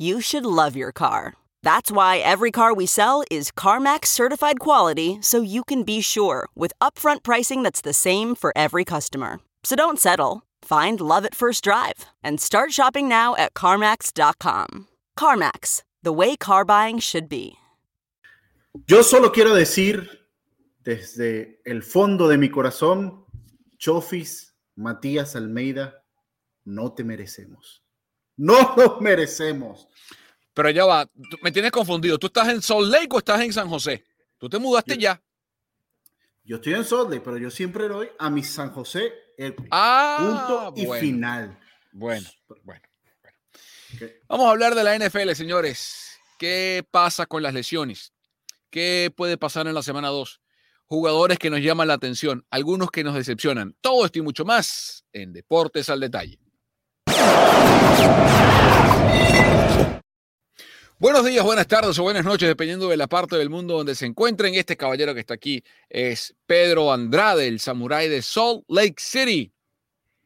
You should love your car. That's why every car we sell is CarMax certified quality so you can be sure with upfront pricing that's the same for every customer. So don't settle. Find love at first drive and start shopping now at CarMax.com. CarMax, the way car buying should be. Yo solo quiero decir desde el fondo de mi corazón, Chofis, Matías Almeida, no te merecemos. No nos merecemos. Pero ya va, me tienes confundido. ¿Tú estás en Salt Lake o estás en San José? ¿Tú te mudaste yo, ya? Yo estoy en Salt Lake, pero yo siempre doy a mi San José el ah, punto y bueno. final. Bueno, bueno, bueno. Okay. Vamos a hablar de la NFL, señores. ¿Qué pasa con las lesiones? ¿Qué puede pasar en la semana 2? Jugadores que nos llaman la atención, algunos que nos decepcionan. Todo esto y mucho más en Deportes al Detalle. Buenos días, buenas tardes o buenas noches, dependiendo de la parte del mundo donde se encuentren. Este caballero que está aquí es Pedro Andrade, el samurái de Salt Lake City.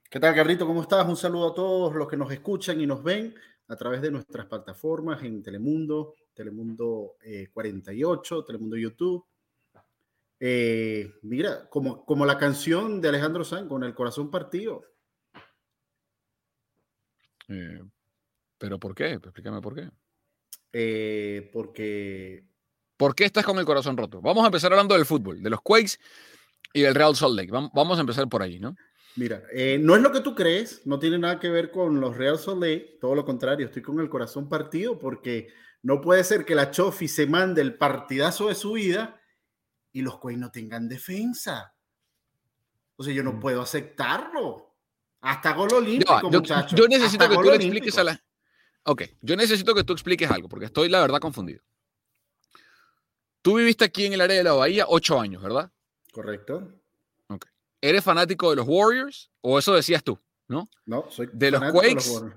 ¿Qué tal, Gabrito? ¿Cómo estás? Un saludo a todos los que nos escuchan y nos ven a través de nuestras plataformas en Telemundo, Telemundo eh, 48, Telemundo YouTube. Eh, mira, como, como la canción de Alejandro Sanz, con el corazón partido. Eh, ¿Pero por qué? Explícame por qué. Eh, porque... ¿Por qué estás con el corazón roto? Vamos a empezar hablando del fútbol, de los Quakes y del Real Salt Lake. Vamos a empezar por ahí, ¿no? Mira, eh, no es lo que tú crees, no tiene nada que ver con los Real Salt Lake, todo lo contrario, estoy con el corazón partido porque no puede ser que la Chofi se mande el partidazo de su vida y los Quakes no tengan defensa. O sea, yo no puedo aceptarlo. Hasta gol olímpico, no, yo, muchachos. Yo necesito Hasta que tú olímpico. expliques a la... Ok, yo necesito que tú expliques algo, porque estoy, la verdad, confundido. Tú viviste aquí en el área de la Bahía ocho años, ¿verdad? Correcto. Ok. ¿Eres fanático de los Warriors? ¿O eso decías tú? ¿No? No, soy de los de Quakes. Warriors.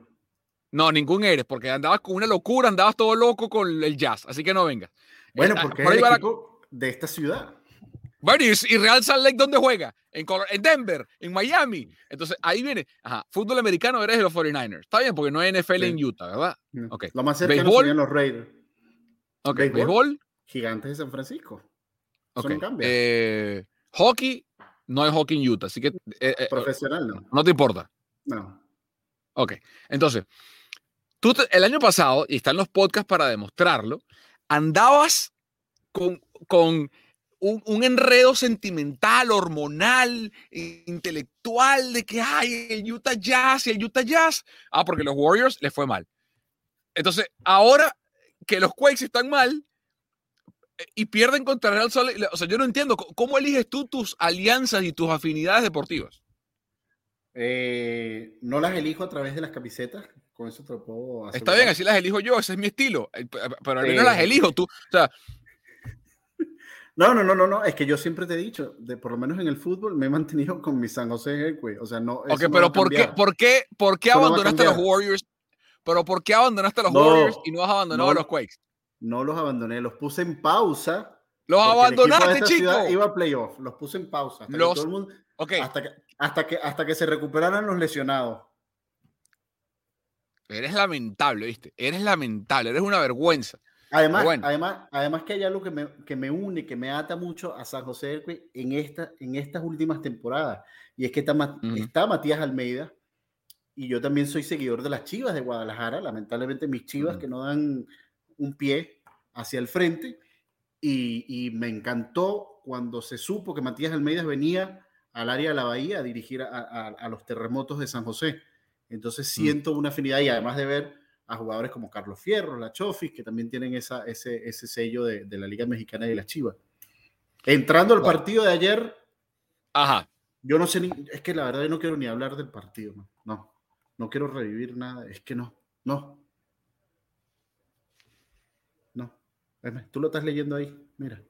no, ningún eres, porque andabas con una locura, andabas todo loco con el jazz, así que no vengas. Bueno, porque por es el va la- equipo de esta ciudad. Bueno, y, y Real Salt Lake, ¿dónde juega? En, Colo- en Denver, en Miami. Entonces, ahí viene. Ajá, fútbol americano eres de los 49ers. Está bien, porque no hay NFL Sí. en Utah, ¿verdad? Ok. Lo más cercano ¿Béisbol? serían los Raiders. Ok, ¿Béisbol? béisbol. Gigantes de San Francisco. Eso ok. no cambia. Eh, hockey, no hay hockey en Utah, así que eh, eh, Profesional, no. no te importa. No. Ok, entonces, tú te- el año pasado, y están los podcasts para demostrarlo, andabas con, con un, un enredo sentimental, hormonal, intelectual, de que hay el Utah Jazz y el Utah Jazz. Ah, porque los Warriors les fue mal. Entonces, ahora que los Quakes están mal eh, y pierden contra Real Lake, o sea, yo no entiendo, ¿cómo eliges tú tus alianzas y tus afinidades deportivas? Eh, no las elijo a través de las camisetas. Con eso te lo puedo hacer. Está bien, así las elijo yo, ese es mi estilo. eh, Pero al menos Eh, las elijo tú. O sea, No, no, no, no, no. Es que yo siempre te he dicho, de, por lo menos en el fútbol, me he mantenido con mi San José Earthquake. O sea, no. ok, no pero ¿por qué, por qué, por qué abandonaste a los. Warriors? Pero ¿por qué abandonaste a los No, Warriors y no has abandonado a los Quakes? No los abandoné, los puse en pausa Los abandonaste, esta chico. ciudad Iba a playoff, los puse en pausa. Hasta, que Los- todo el mundo- Ok, hasta, que, hasta, que, hasta que se recuperaran los lesionados. eres lamentable, ¿viste? Eres lamentable, eres una vergüenza. Además, bueno. además, además que hay algo que me, que me une, que me ata mucho a San José del en, esta, en estas últimas temporadas. Y es que está, Matías Almeida y yo también soy seguidor de las Chivas de Guadalajara. Lamentablemente mis Chivas que no dan un pie hacia el frente. Y, y me encantó cuando se supo que Matías Almeida venía al área de la Bahía a dirigir a, a- a los terremotos de San José. Entonces siento una afinidad y además de ver a jugadores como Carlos Fierro, la Chofis, que también tienen esa, ese, ese sello de, de la Liga Mexicana y de las Chivas. Entrando al partido de ayer, Ajá. yo no sé ni, es que la verdad yo no quiero ni hablar del partido, no, no, no quiero revivir nada, es que no, no, no. Tú lo estás leyendo ahí, mira,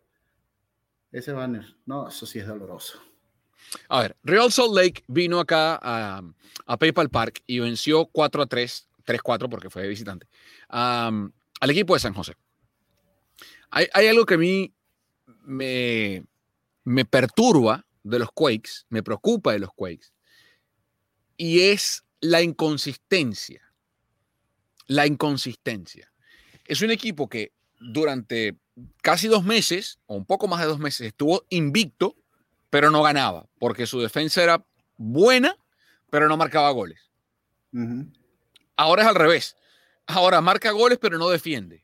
ese banner, no, eso sí es doloroso. A ver, Real Salt Lake vino acá a, a PayPal Park y venció 4 a 3, 3-4 porque fue visitante, al equipo de San José. Hay, algo que a mí me, perturba de los Quakes, me preocupa de los Quakes, y es la inconsistencia. La inconsistencia. Es un equipo que durante casi dos meses, o un poco más de dos meses, estuvo invicto, pero no ganaba, porque su defensa era buena, pero no marcaba goles. Ujú. Ahora es al revés. Ahora marca goles, pero no defiende.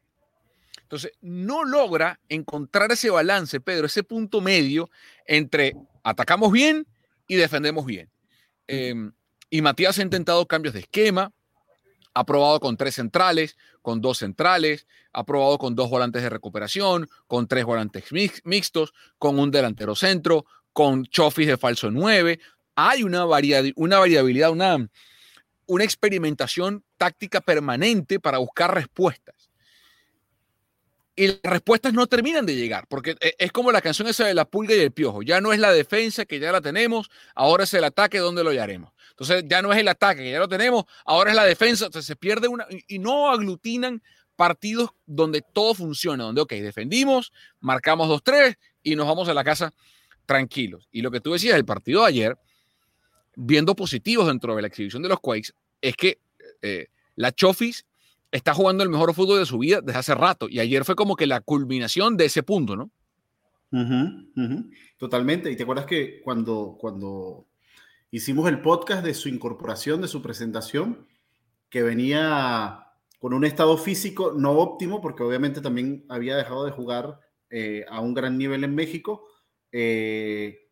Entonces, no logra encontrar ese balance, Pedro, ese punto medio entre atacamos bien y defendemos bien. Eh, y Matías ha intentado cambios de esquema, ha probado con tres centrales, con dos centrales, ha probado con dos volantes de recuperación, con tres volantes mix- mixtos, con un delantero centro, con chofis de falso 9. Hay una, varia- una variabilidad, una, una experimentación táctica permanente para buscar respuestas. Y las respuestas no terminan de llegar, porque e- es como la canción esa de la pulga y el piojo. Ya no es la defensa que ya la tenemos, ahora es el ataque donde lo hallaremos. Entonces ya no es el ataque que ya lo tenemos, ahora es la defensa. Entonces se pierde una y no aglutinan partidos donde todo funciona, donde, ok, defendimos, marcamos 2-3 y nos vamos a la casa tranquilos. Y lo que tú decías, el partido de ayer, viendo positivos dentro de la exhibición de los Quakes, es que eh, la Chofis está jugando el mejor fútbol de su vida desde hace rato. Y ayer fue como que la culminación de ese punto, ¿no? Totalmente. Y te acuerdas que cuando, cuando hicimos el podcast de su incorporación, de su presentación, que venía con un estado físico no óptimo, porque obviamente también había dejado de jugar eh, a un gran nivel en México, eh,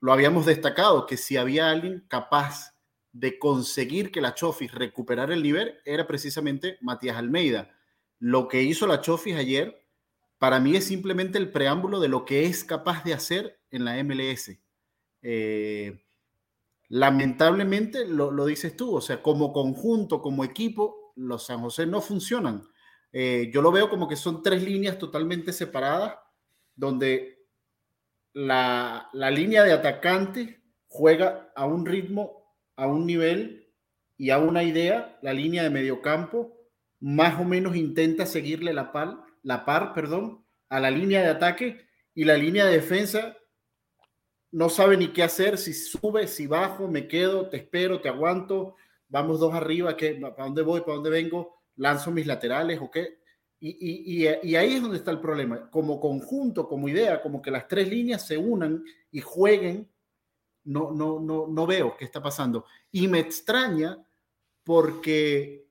lo habíamos destacado, que si había alguien capaz de conseguir que la Chofis recuperara el nivel, era precisamente Matías Almeida. Lo que hizo la Chofis ayer para mí es simplemente el preámbulo de lo que es capaz de hacer en la MLS. Eh, lamentablemente, lo, lo, dices tú, o sea, como conjunto, como equipo, los San José no funcionan. Eh, yo lo veo como que son tres líneas totalmente separadas, donde la, la línea de atacante juega a un ritmo, a un nivel y a una idea, la línea de mediocampo más o menos intenta seguirle la par, la par, perdón, a la línea de ataque y la línea de defensa no sabe ni qué hacer, si sube, si bajo, me quedo, te espero, te aguanto, vamos dos arriba, ¿qué, ¿para dónde voy, para dónde vengo? Lanzo mis laterales o qué. Y, y, y, y, ahí es donde está el problema. Como conjunto, como idea, como que las tres líneas se unan y jueguen, no, no, no, no veo qué está pasando. Y me extraña porque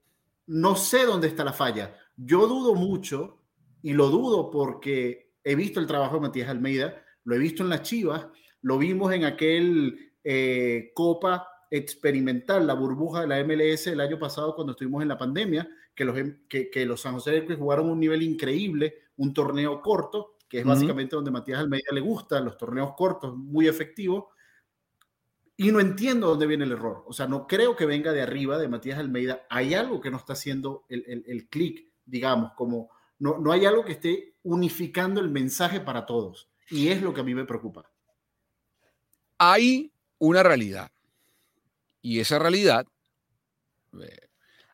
no sé dónde está la falla. Yo dudo mucho y lo dudo porque he visto el trabajo de Matías Almeida, lo he visto en las Chivas, lo vimos en aquel eh, Copa experimental, la burbuja de la MLS el año pasado cuando estuvimos en la pandemia, que los, que, que los San José jugaron un nivel increíble, un torneo corto, que es uh -huh. básicamente donde Matías Almeida le gusta, los torneos cortos, muy efectivos, y no entiendo dónde viene el error. O sea, no creo que venga de arriba de Matías Almeida. Hay algo que no está haciendo el, el, el clic, digamos, como no, no hay algo que esté unificando el mensaje para todos. Y es lo que a mí me preocupa. Hay una realidad. Y esa realidad, eh,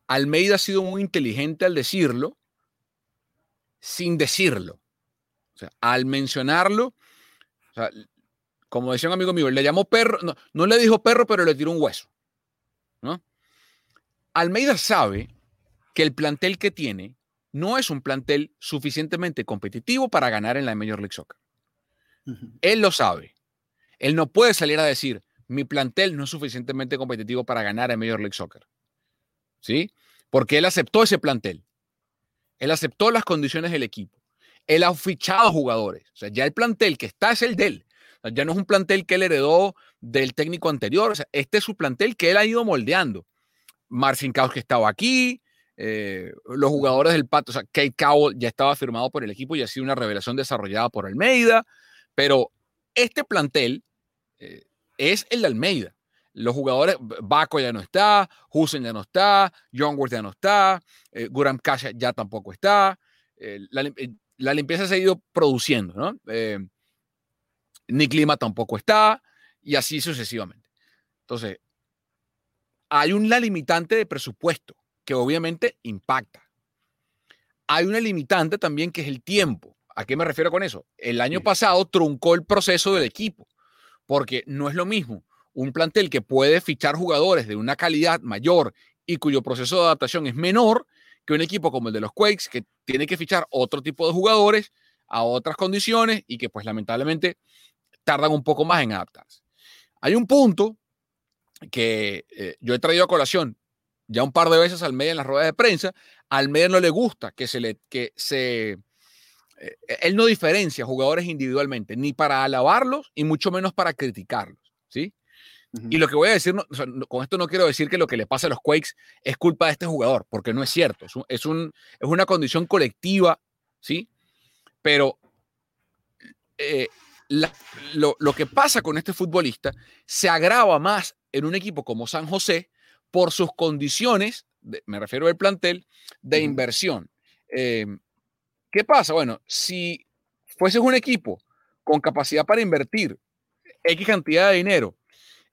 Almeida ha sido muy inteligente al decirlo, sin decirlo. O sea, al mencionarlo, como decía un amigo mío, le llamó perro, no, no le dijo perro, pero le tiró un hueso. ¿no? Almeida sabe que el plantel que tiene no es un plantel suficientemente competitivo para ganar en la Major League Soccer. Él lo sabe. Él no puede salir a decir, mi plantel no es suficientemente competitivo para ganar en Major League Soccer. ¿Sí? Porque él aceptó ese plantel. Él aceptó las condiciones del equipo. Él ha fichado jugadores. O sea, ya el plantel que está es el de él. Ya no es un plantel que él heredó del técnico anterior. Este es su plantel que él ha ido moldeando. Marcin Caos que estaba aquí, eh, los jugadores del Pato, o sea, Kate Cowell ya estaba firmado por el equipo y ha sido una revelación desarrollada por Almeida, pero este plantel eh, es el de Almeida. Los jugadores, Baco ya no está, Husen ya no está, Youngworth ya no está, eh, Guram Kasha ya tampoco está. La, limpieza se ha ido produciendo, ¿no? Nick Lima tampoco está, y así sucesivamente. Entonces, hay una limitante de presupuesto que obviamente impacta. Hay una limitante también que es el tiempo. ¿A qué me refiero con eso? El año pasado truncó el proceso del equipo, porque no es lo mismo un plantel que puede fichar jugadores de una calidad mayor y cuyo proceso de adaptación es menor que un equipo como el de los Quakes, que tiene que fichar otro tipo de jugadores a otras condiciones y que pues lamentablemente tardan un poco más en adaptarse. Hay un punto que eh, yo he traído a colación ya un par de veces al medio en las ruedas de prensa. Al medio no le gusta que se le, que se, eh, él no diferencia jugadores individualmente, ni para alabarlos y mucho menos para criticarlos, ¿sí? Y lo que voy a decir, con esto no quiero decir que lo que le pasa a los Quakes es culpa de este jugador, porque no es cierto, es, es, un, es una condición colectiva, ¿sí? Pero eh, lo, lo, que pasa con este futbolista se agrava más en un equipo como San José, por sus condiciones, me refiero al plantel, de inversión. Em, ¿Qué pasa? Bueno, si fueses un equipo con capacidad para invertir X cantidad de dinero,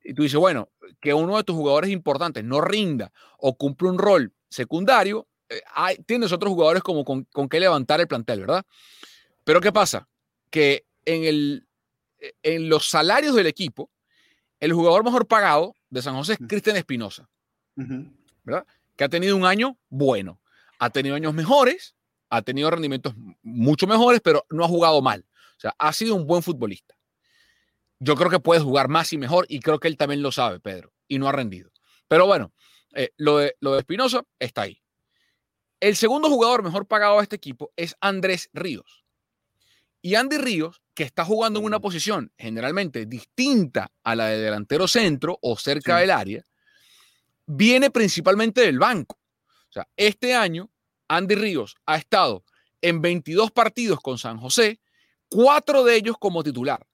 y tú dices, bueno, que uno de tus jugadores importantes no rinda o cumple un rol secundario, eh, tienes otros jugadores como con, con qué levantar el plantel, ¿verdad? Pero ¿qué pasa? Que en, el, en los salarios del equipo, el jugador mejor pagado de San José es Cristian Espinosa. ¿verdad? Que ha tenido un año bueno. Ha tenido años mejores, ha tenido rendimientos mucho mejores, pero no ha jugado mal. O sea, ha sido un buen futbolista. Yo creo que puede jugar más y mejor y creo que él también lo sabe, Pedro, y no ha rendido. Pero bueno, eh, lo de, lo de Espinosa está ahí. El segundo jugador mejor pagado de este equipo es Andrés Ríos. Y Andy Ríos, que está jugando en una posición generalmente distinta a la de delantero centro o cerca del área, viene principalmente del banco. O sea, este año Andy Ríos ha estado en 22 partidos con San José, cuatro de ellos como titular.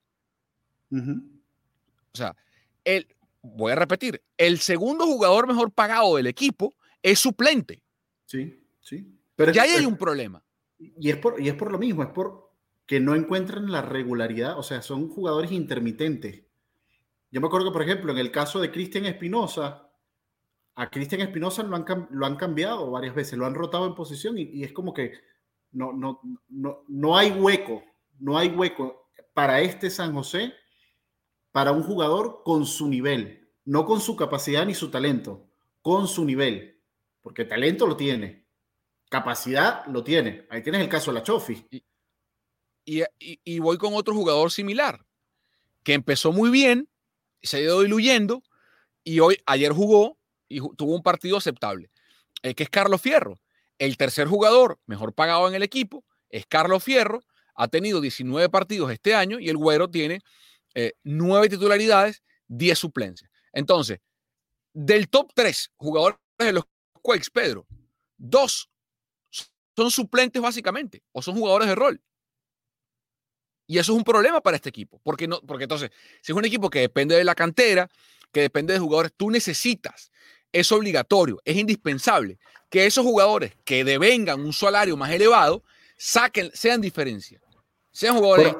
O sea, el, voy a repetir, el segundo jugador mejor pagado del equipo es suplente. Sí, sí. Pero ya ahí hay un problema. Y es, por, y es por lo mismo, es por que no encuentran la regularidad, o sea, son jugadores intermitentes. Yo me acuerdo que, por ejemplo, en el caso de Cristian Espinosa, a Cristian Espinosa lo han, lo han cambiado varias veces, lo han rotado en posición y, es como que no, no, no, no hay hueco, no hay hueco para este San José, para un jugador con su nivel, no con su capacidad ni su talento, con su nivel, porque talento lo tiene, capacidad lo tiene. Ahí tienes el caso de la Chofi. Y, y voy con otro jugador similar, que empezó muy bien, se ha ido diluyendo y hoy, ayer jugó y tuvo un partido aceptable, eh, que es Carlos Fierro. El tercer jugador mejor pagado en el equipo es Carlos Fierro. Ha tenido 19 partidos este año y el Güero tiene eh, 9 titularidades, 10 suplencias. Entonces, del top 3 jugadores de los Quakes, Pedro, dos son suplentes básicamente o son jugadores de rol. Y eso es un problema para este equipo, porque no, porque entonces, si es un equipo que depende de la cantera, que depende de jugadores, tú necesitas es obligatorio, es indispensable que esos jugadores que devengan un salario más elevado saquen, sean diferencia, sean jugadores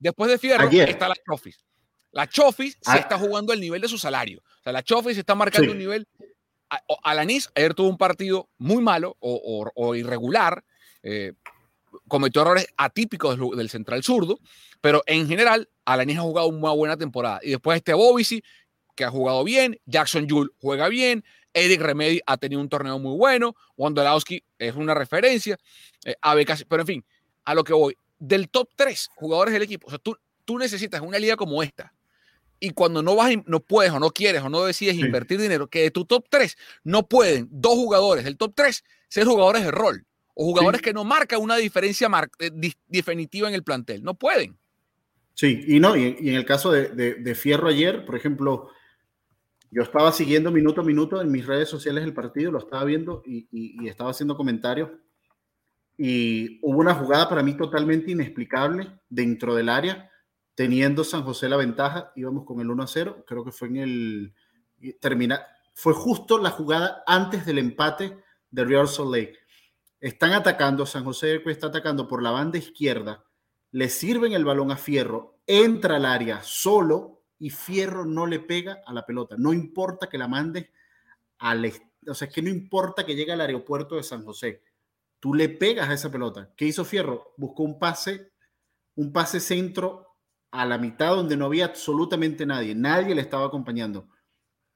Después de Fierro está la Chofis. La Chofis se ah. está jugando al nivel de su salario. O sea, la Chofis se está marcando un nivel. Alanis ayer tuvo un partido muy malo o, irregular. Eh, cometió errores atípicos del, central zurdo, pero en general, Alanis ha jugado una buena temporada. Y después este Bobisi, que ha jugado bien, Jackson Jules juega bien, Eric Remedy ha tenido un torneo muy bueno, Wondolowski es una referencia, eh, pero en fin, a lo que voy, del top 3 jugadores del equipo, o sea, tú, tú necesitas una liga como esta, y cuando no vas, no puedes o no quieres o no decides invertir dinero, que de tu top 3 no pueden dos jugadores del top 3 ser jugadores de rol o jugadores que no marcan una diferencia eh, definitiva en el plantel. No pueden. Sí, y no, y, en el caso de, Fierro ayer, por ejemplo, yo estaba siguiendo minuto a minuto en mis redes sociales el partido, lo estaba viendo y, y estaba haciendo comentarios. Y hubo una jugada para mí totalmente inexplicable dentro del área teniendo San José la ventaja, íbamos con el 1 a 0, creo que fue en el termina, fue justo la jugada antes del empate de Real Salt Lake. Están atacando, San José está atacando por la banda izquierda, le sirven el balón a Fierro, entra al área solo y Fierro no le pega a la pelota. No importa que la mande al, o sea, es que no importa que llegue al aeropuerto de San José, tú le pegas a esa pelota. ¿Qué hizo Fierro? Buscó un pase, un pase centro a la mitad donde no había absolutamente nadie, nadie le estaba acompañando.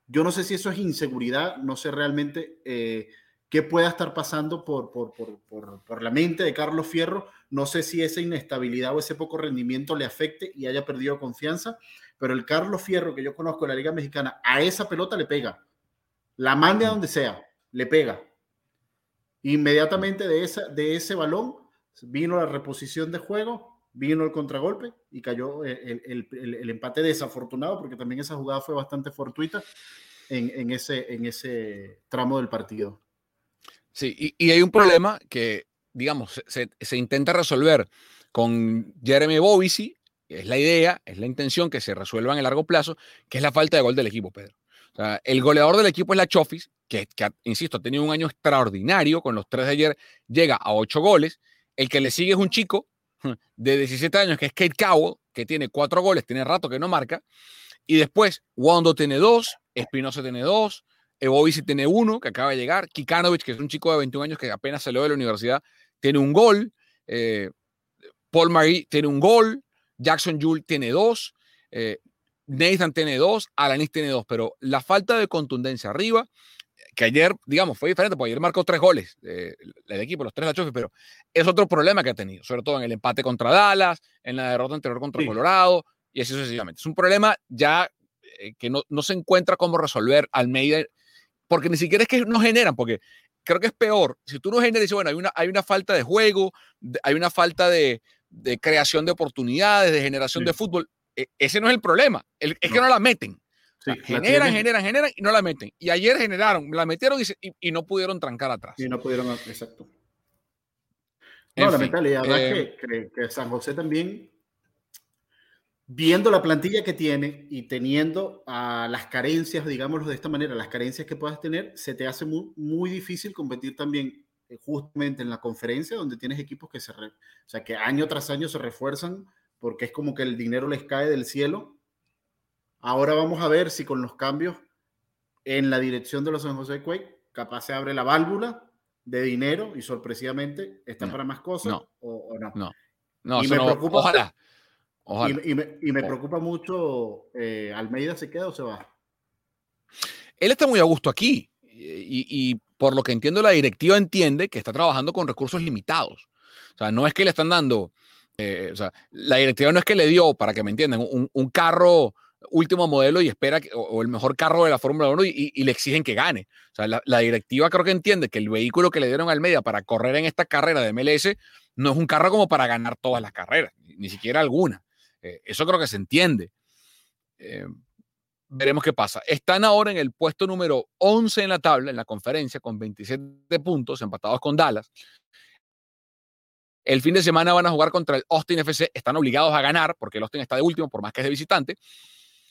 Yo no sé si eso es inseguridad, no sé realmente eh, qué pueda estar pasando por, por, por, por, la mente de Carlos Fierro, no sé si esa inestabilidad o ese poco rendimiento le afecte y haya perdido confianza, pero el Carlos Fierro que yo conozco en la Liga Mexicana, a esa pelota le pega, la mande a donde sea, le pega. Inmediatamente de, esa, de ese balón vino la reposición de juego, vino el contragolpe y cayó el, empate desafortunado, porque también esa jugada fue bastante fortuita en, ese, en ese tramo del partido. Sí, y, hay un problema que, digamos, se, intenta resolver con Jeremy Bovisi, es la idea, es la intención que se resuelva en el largo plazo, que es la falta de gol del equipo, Pedro. el goleador del equipo es la Chofis, que, que, insisto, ha tenido un año extraordinario, con los tres de ayer llega a ocho goles. El que le sigue es un chico de 17 años, que es Kate Cowell, que tiene cuatro goles, tiene rato que no marca. Y después, Wando tiene dos, Espinosa tiene dos, Evovici tiene uno, que acaba de llegar, Kikanovic, que es un chico de 21 años que apenas salió de la universidad, tiene un gol, eh, Paul Marie tiene un gol, Jackson Jules tiene dos, eh, Nathan tiene dos, Alanis tiene dos, pero la falta de contundencia arriba que ayer, digamos, fue diferente, porque ayer marcó tres goles eh, el equipo, los tres la Chofi, pero es otro problema que ha tenido, sobre todo en el empate contra Dallas, en la derrota anterior contra Colorado, y así sucesivamente. Es un problema ya eh, que no, no, se encuentra cómo resolver Almeida, porque ni siquiera es que no generan, porque creo que es peor. Si tú no generas, bueno, hay una, hay una falta de juego, hay una falta de, de creación de oportunidades, de generación de fútbol. E, ese no es el problema, es que no la meten generan, generan, generan y no la meten. Y ayer generaron, la metieron y, no pudieron trancar atrás. Y no pudieron, exacto. No, lamentable. Y verdad eh, que, que, San José también, viendo la plantilla que tiene y teniendo a las carencias, digámoslo de esta manera, las carencias que puedas tener, se te hace muy, muy difícil competir también eh, justamente en la conferencia donde tienes equipos que se, o sea, que año tras año se refuerzan porque es como que el dinero les cae del cielo Ahora vamos a ver si con los cambios en la dirección de los San José Quake, capaz se abre la válvula de dinero y sorpresivamente está para más cosas o, no. No, no, y me preocupa, ojalá. Y, me, preocupa mucho, eh, ¿Almeida se queda o se va? Él está muy a gusto aquí y, por lo que entiendo la directiva entiende que está trabajando con recursos limitados. O sea, no es que le están dando, eh, o sea, la directiva no es que le dio, para que me entiendan, un, un carro último modelo y espera, que, o, el mejor carro de la Fórmula 1 y, le exigen que gane. O sea, la, directiva creo que entiende que el vehículo que le dieron al media para correr en esta carrera de MLS no es un carro como para ganar todas las carreras, ni, siquiera alguna. Eh, eso creo que se entiende. Eh, veremos qué pasa. Están ahora en el puesto número 11 en la tabla, en la conferencia, con 27 puntos, empatados con Dallas. El fin de semana van a jugar contra el Austin FC. Están obligados a ganar porque el Austin está de último, por más que es de visitante.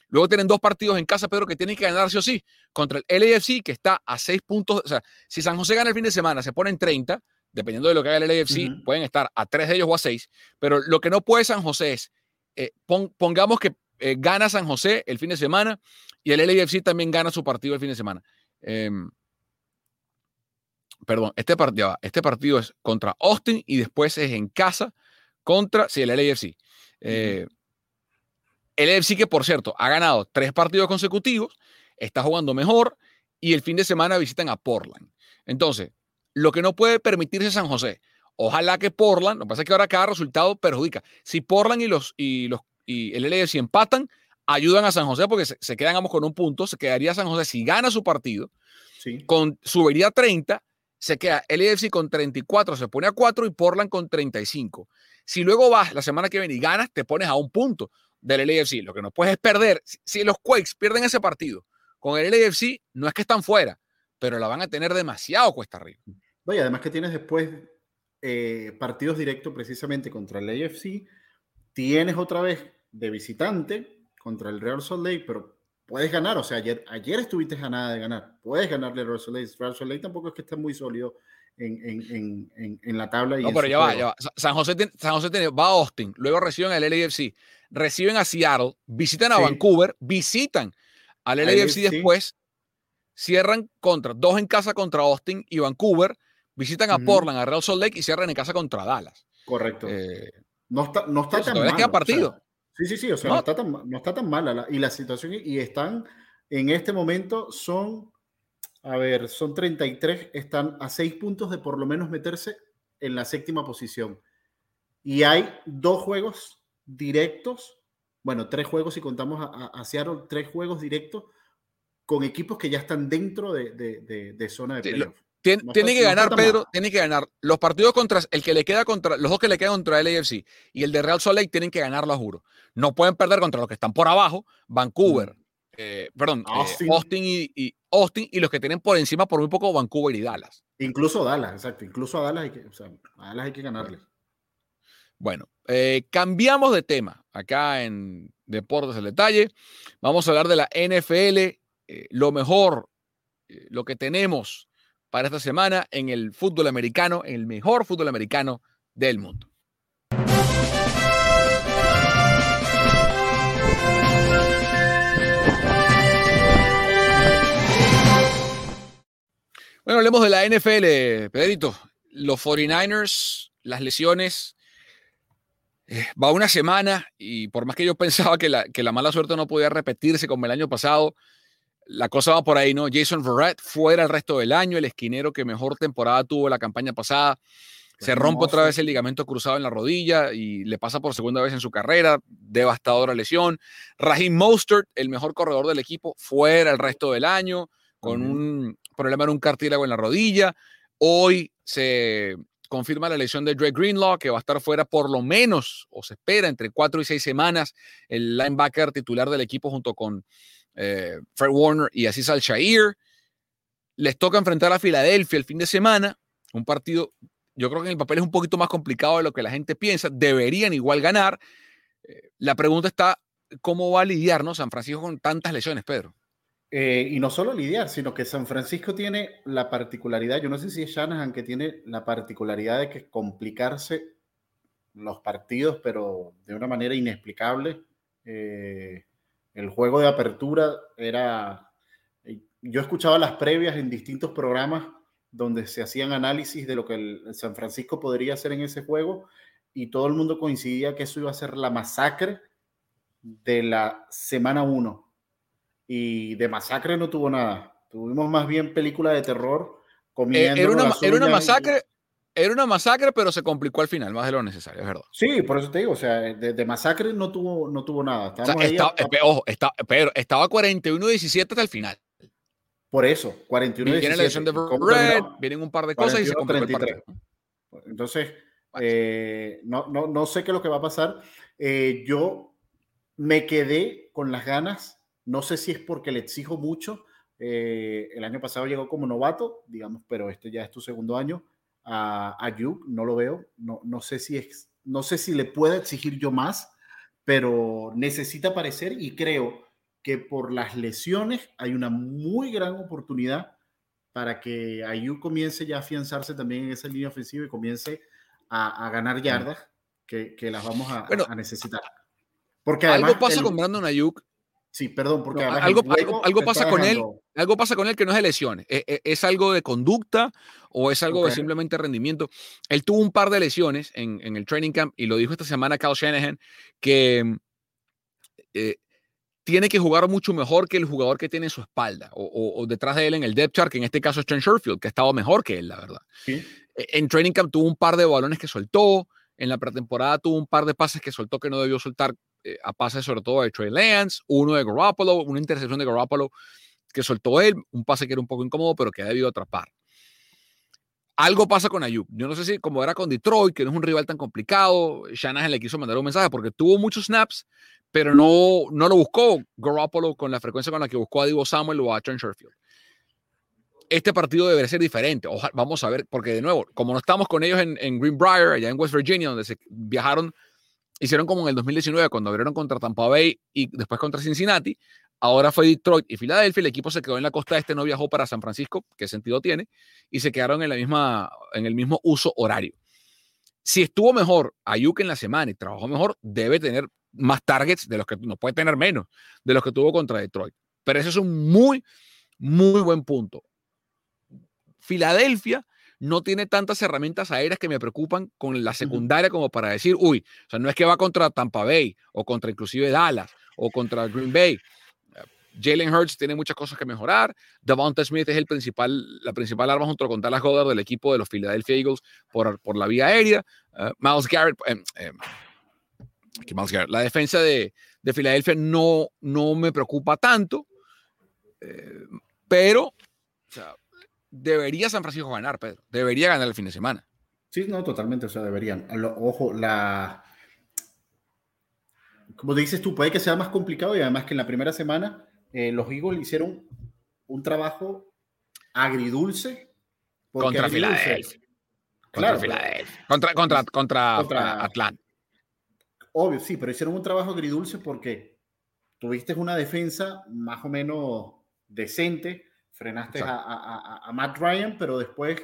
Luego tienen dos partidos en casa, Pedro, que tienen que ganar sí o sí. Contra el LAFC, que está a seis puntos. O sea, si San José gana el fin de semana, se ponen 30, dependiendo de lo que haga el LAFC, pueden estar a tres de ellos o a seis. Pero lo que no puede San José es, eh, pongamos que eh, gana San José el fin de semana y el LAFC también gana su partido el fin de semana. Em, perdón, este partido, este partido es contra Austin y después es en casa contra, sí, el LAFC. Eh, el LAFC que, por cierto, ha ganado tres partidos consecutivos, está jugando mejor y el fin de semana visitan a Portland. Entonces, lo que no puede permitirse San José, ojalá que Portland, lo que pasa es que ahora cada resultado perjudica. Si Portland y los y los y el LAFC empatan, ayudan a San José porque se, quedan ambos con un punto, se quedaría San José si gana su partido, con, subiría a 30, se queda el LAFC con 34, se pone a 4 y Portland con 35. Si luego vas la semana que viene y ganas, te pones a un punto del LAFC. Lo que no puedes es perder. Si, los Quakes pierden ese partido con el LAFC, no es que están fuera, pero la van a tener demasiado cuesta arriba. Oye, además que tienes después eh, partidos directos precisamente contra el AFC, tienes otra vez de visitante contra el Real Salt Lake, pero puedes ganar, o sea, ayer, ayer estuviste ganada de ganar, puedes ganarle al Real Salt Lake. Real Salt Lake tampoco es que esté muy sólido en, en, en, la tabla. Y no, pero ya va, ya va. San José, San José tiene, va a Austin, luego reciben al LAFC, reciben a Seattle, visitan a Vancouver, visitan al LAFC después, cierran contra, dos en casa contra Austin y Vancouver, visitan a Portland, a Real Salt Lake y cierran en casa contra Dallas. Correcto. Eh, no está, no está tan mal. queda partido. sí, sí, sí, o sea, no, está, tan, no está tan mala. y la situación, y están en este momento, son, a ver, son 33, están a 6 puntos de por lo menos meterse en la séptima posición. Y hay dos juegos directos, bueno, tres juegos si contamos a, a Seattle, tres juegos directos con equipos que ya están dentro de, de, de, zona de playoff. Tiene, que ganar, Pedro, tiene que ganar. Los partidos contra el que le queda contra, los dos que le quedan contra el AFC y el de Real Salt Lake tienen que ganarlo, juro. No pueden perder contra los que están por abajo, Vancouver, mm. eh, perdón, eh, Austin, y, Austin y los que tienen por encima por muy poco Vancouver y Dallas. Incluso Dallas, exacto. Incluso a Dallas hay que, o sea, a Dallas hay que ganarle. Bueno, eh, cambiamos de tema acá en Deportes el Detalle. Vamos a hablar de la NFL, lo mejor, lo que tenemos para esta semana en el fútbol americano, en el mejor fútbol americano del mundo. Bueno, hablemos de la NFL, Pedrito. Los 49ers, las lesiones, eh, va una semana y por más que yo pensaba que la, que la mala suerte no podía repetirse como el año pasado, la cosa va por ahí, ¿no? Jason Verrett fuera el resto del año, el esquinero que mejor temporada tuvo la campaña pasada. Se rompe otra vez el ligamento cruzado en la rodilla y le pasa por segunda vez en su carrera. Devastadora lesión. Raheem Mostert, el mejor corredor del equipo, fuera el resto del año con un problema en un cartílago en la rodilla. Hoy se confirma la lesión de Dre Greenlaw, que va a estar fuera por lo menos, o se espera, entre cuatro y seis semanas. El linebacker titular del equipo junto con eh, Fred Warner y Aziz Al-Shair. Les toca enfrentar a Filadelfia el fin de semana, un partido, yo creo que en el papel es un poquito más complicado de lo que la gente piensa, deberían igual ganar. Eh, la pregunta está, ¿cómo va a lidiar ¿no? San Francisco con tantas lesiones, Pedro? Eh, y no solo lidiar, sino que San Francisco tiene la particularidad, yo no sé si es Shanahan que tiene la particularidad de que complicarse los partidos, pero de una manera inexplicable. El juego de apertura era, eh, yo escuchaba las previas en distintos programas donde se hacían análisis de lo que el San Francisco podría hacer en ese juego y todo el mundo coincidía que eso iba a ser la masacre de la semana 1. Y de masacre no tuvo nada. Tuvimos más bien película de terror eh, era, una, era una masacre, era una masacre, pero se complicó al final, más de lo necesario, es verdad. Sí, por eso te digo, o sea, de, masacre no tuvo, no tuvo nada. O sea, ojo, está, pero estaba 41-17 hasta el final. Por eso, 41-17. Viene la lesión de Red, vienen un par de cosas y se complicó el partido. Entonces, eh, no, no, no, sé qué es lo que va a pasar. Eh, yo me quedé con las ganas, no sé si es porque le exijo mucho. Eh, el año pasado llegó como novato, digamos, pero este ya es tu segundo año a, a no lo veo, no, no, sé si es, no sé si le puedo exigir yo más, pero necesita aparecer y creo que por las lesiones hay una muy gran oportunidad para que Ayuk comience ya a afianzarse también en esa línea ofensiva y comience a, ganar yardas que, que, las vamos a, a necesitar. Porque además, algo pasa con Brandon Ayuk Sí, perdón, porque No, algo, algo, pasa con él, algo pasa con él que no es de lesiones. ¿Es, es- es algo de conducta o es algo de simplemente rendimiento? Él tuvo un par de lesiones en, en el training camp y lo dijo esta semana Kyle Shanahan que eh, tiene que jugar mucho mejor que el jugador que tiene en su espalda o, o- o detrás de él en el depth chart, que en este caso es Trent Sherfield, que ha estado mejor que él, la verdad. Sí. Eh, En training camp tuvo un par de balones que soltó. En la pretemporada tuvo un par de pases que soltó que no debió soltar, eh, a pases sobre todo de Trey Lance, uno de Garoppolo, una intercepción de Garoppolo que soltó él, un pase que era un poco incómodo, pero que ha debido atrapar. Algo pasa con Ayuk. Yo no sé si como era con Detroit, que no es un rival tan complicado, Shanahan le quiso mandar un mensaje porque tuvo muchos snaps, pero no, no lo buscó Garoppolo con la frecuencia con la que buscó a Divo Samuel o a Trent Sherfield este partido debería ser diferente. Oja- vamos a ver, porque de nuevo, como no estamos con ellos en, en Greenbrier, allá en West Virginia, donde se viajaron, hicieron como en el 2019, cuando abrieron contra Tampa Bay y después contra Cincinnati, ahora fue Detroit y Filadelfia, el equipo se quedó en la costa este, no viajó para San Francisco, qué sentido tiene, y se quedaron en, la misma, en el mismo uso horario. Si estuvo mejor Ayuk en la semana y trabajó mejor, debe tener más targets de los que no puede tener menos de los que tuvo contra Detroit. Pero ese es un muy, muy buen punto. Filadelfia no tiene tantas herramientas aéreas que me preocupan con la secundaria como para decir, uy, o sea, no es que va contra Tampa Bay o contra inclusive Dallas o contra Green Bay. Jalen Hurts tiene muchas cosas que mejorar. Devonta Smith es el principal, la principal arma junto con Dallas Goddard del equipo de los Philadelphia Eagles por, por la vía aérea. Eh, Miles Garrett, eh, eh, que Miles Garrett, la defensa de, de Filadelfia no, no me preocupa tanto, eh, pero o sea, debería San Francisco ganar, Pedro. Debería ganar el fin de semana. Sí, no, totalmente, o sea, deberían. Ojo, la... Como dices tú, puede que sea más complicado y además que en la primera semana eh, los Eagles hicieron un trabajo agridulce. Contra agridulce- Filadelfia. Contra Claro. Contra, contra, contra, Contra- Atlanta. Obvio, sí, pero hicieron un trabajo agridulce porque tuviste una defensa más o menos decente, frenaste a, a- a- Matt Ryan, pero después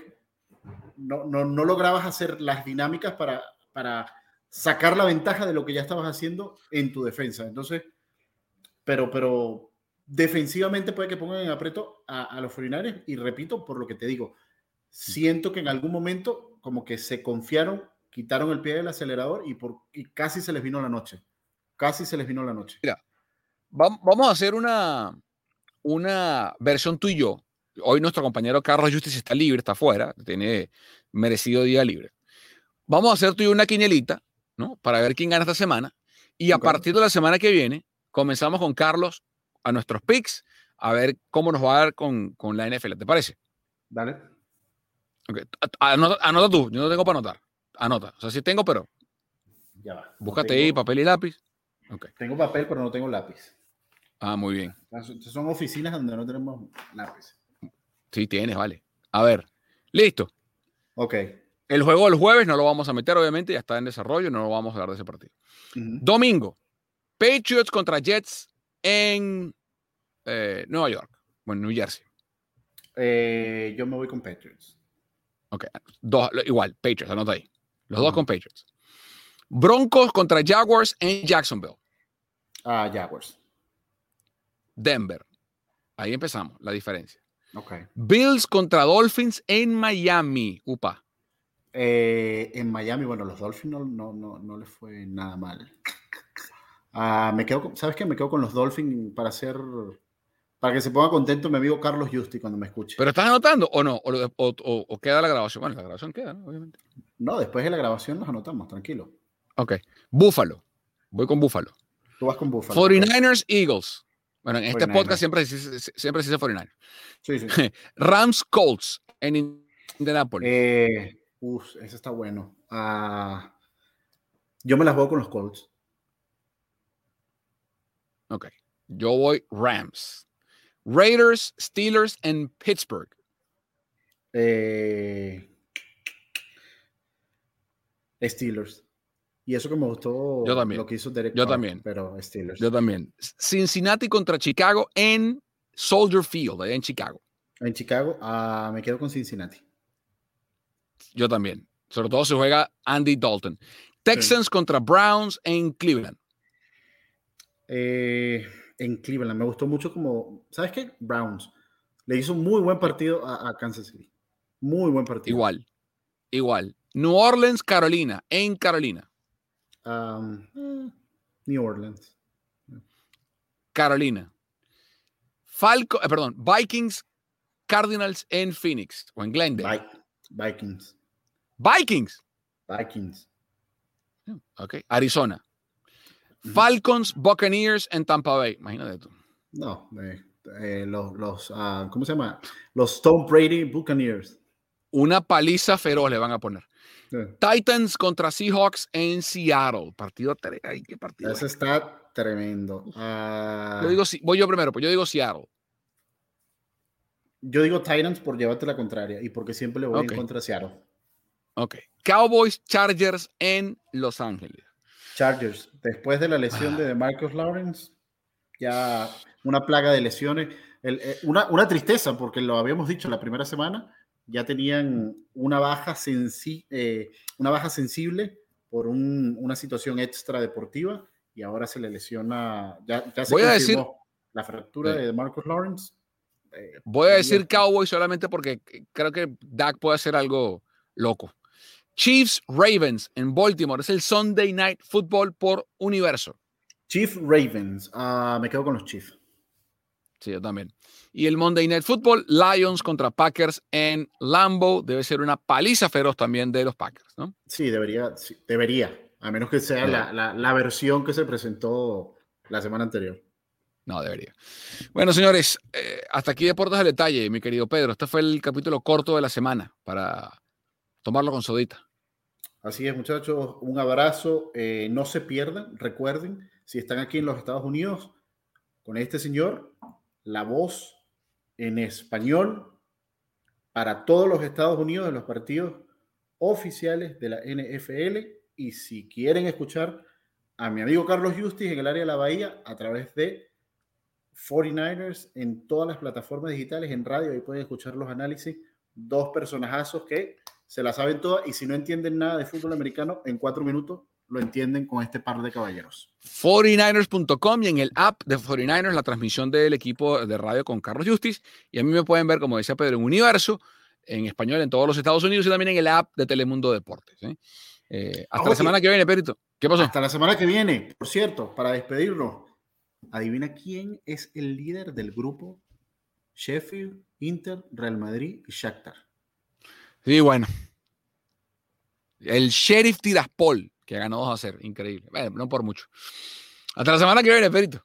no, no, no lograbas hacer las dinámicas para, para sacar la ventaja de lo que ya estabas haciendo en tu defensa. Entonces, pero, pero defensivamente puede que pongan en aprieto a, a los 49 y repito, por lo que te digo, siento que en algún momento como que se confiaron, quitaron el pie del acelerador y, por, y casi se les vino la noche. Casi se les vino la noche. Vam- Vamos a hacer una, una versión tú y yo. Hoy nuestro compañero Carlos Justice está libre, está afuera, tiene merecido día libre. Vamos a hacer tú y yo una quinielita, ¿no? Para ver quién gana esta semana. Y a partir de la semana que viene, comenzamos con Carlos a nuestros picks, a ver cómo nos va a dar con, con la NFL. ¿Te parece? Dale. Ok, a- Anota, anota tú, yo no tengo para anotar. Anota. O sea, sí tengo, pero Ya va. No búscate tengo- ahí papel y lápiz. Ok. Tengo papel, pero no tengo lápiz. Ah, muy bien. Son oficinas donde no tenemos lápiz. Sí, tienes, vale. A ver, listo. Ok. El juego del jueves no lo vamos a meter, obviamente, ya está en desarrollo, no lo vamos a hablar de ese partido. Domingo, Patriots contra Jets en eh, Nueva York, bueno, New Jersey. Eh, yo me voy con Patriots. Ok, dos, igual, Patriots, anota ahí. Los dos con Patriots. Broncos contra Jaguars en Jacksonville, Ah, Jaguars. Denver. Ahí empezamos, la diferencia. Ok. Bills contra Dolphins en Miami. Upa. Eh, en Miami, bueno, los Dolphins no, no, no, no les fue nada mal. Ah, me quedo, con- ¿sabes qué? Me quedo con los Dolphins para hacer, para que se ponga contento mi amigo Carlos Justi cuando me escuche. ¿Pero estás anotando o no? ¿O, o- o- o queda la grabación? Bueno, la grabación queda, ¿no? obviamente. No, después de la grabación los anotamos, tranquilo. Ok. Buffalo. Voy con Buffalo. Tú vas con Buffalo. 49ers, Eagles. Bueno, en este 49ers. podcast siempre se dice, siempre se dice 49ers. Sí, sí. Rams, Colts en Indianapolis. Eh, uf, ese está bueno. Ah, yo me las juego con los Colts. ok. Yo voy Rams. Raiders, Steelers en Pittsburgh. Eh, Steelers. Y eso que me gustó Yo también. lo que hizo Derek Yo Carr, también. Pero Steelers. Yo también. Cincinnati contra Chicago en Soldier Field, allá en Chicago. En Chicago, ah, me quedo con Cincinnati. Yo también. Sobre todo si juega Andy Dalton. Texans contra Browns en Cleveland. Eh, en Cleveland. Me gustó mucho como, ¿sabes qué? Browns. Le hizo un muy buen partido a, Kansas City. Muy buen partido. Igual, igual. New Orleans, Carolina, en Carolina. Um, New Orleans. Carolina. Falco, eh, perdón, Vikings, Cardinals en Phoenix o en Glendale. Vikings. Vikings. Vikings. Ok. Arizona. Falcons, Buccaneers en Tampa Bay. Imagínate tú. No, eh, eh, los, los ah, ¿cómo se llama? Los Tom Brady Buccaneers. Una paliza feroz le van a poner. Titans contra Seahawks en Seattle. Partido. Ay, qué partido. Ese está tremendo. Ah, yo digo, voy yo primero, pues yo digo Seattle. Yo digo Titans por llevarte la contraria y porque siempre le voy en contra Seattle. Ok. Cowboys Chargers en Los Ángeles. Chargers, después de la lesión de Marcus Lawrence, ya una plaga de lesiones, eh, una, tristeza, porque lo habíamos dicho la primera semana, ya tenían una baja, eh, una baja sensible por una situación extra deportiva y ahora se le lesiona, ya, se Voy a decir, la fractura de Marcus Lawrence. Eh, Voy a decir Cowboy solamente porque creo que Dak puede hacer algo loco. Chiefs Ravens en Baltimore. Es el Sunday Night Football por universo. Chiefs Ravens. Ah, me quedo con los Chiefs. Sí, yo también. Y el Monday Night Football, Lions contra Packers en Lambeau. Debe ser una paliza feroz también de los Packers, ¿no? Sí, debería. debería. A menos que sea la, versión que se presentó la semana anterior. No, debería. Bueno, señores, eh, hasta aquí Deportes del Detalle, mi querido Pedro. Este fue el capítulo corto de la semana para tomarlo con sodita. Así es, muchachos, un abrazo. Eh, no se pierdan, recuerden, si están aquí en los Estados Unidos, con este señor, la voz en español para todos los Estados Unidos de los partidos oficiales de la NFL. Y si quieren escuchar a mi amigo Carlos Justis en el área de la Bahía a través de 49ers en todas las plataformas digitales, en radio, ahí pueden escuchar los análisis. Dos personajazos que se la saben todas y si no entienden nada de fútbol americano, en cuatro minutos lo entienden con este par de caballeros. 49ers.com y en el app de 49ers la transmisión del equipo de radio con Carlos Justice. Y a mí me pueden ver, como decía Pedro, en Universo, en español en todos los Estados Unidos y también en el app de Telemundo Deportes. ¿eh? Eh, hasta la semana que viene, Perito. ¿Qué pasó? Hasta la semana que viene. Por cierto, para despedirnos, adivina quién es el líder del grupo Sheffield, Inter, Real Madrid y Shakhtar. Sí, bueno. El Sheriff Tiraspol, que ganó 2 a 0. Increíble. Bueno, no por mucho. Hasta la semana que viene, Perito.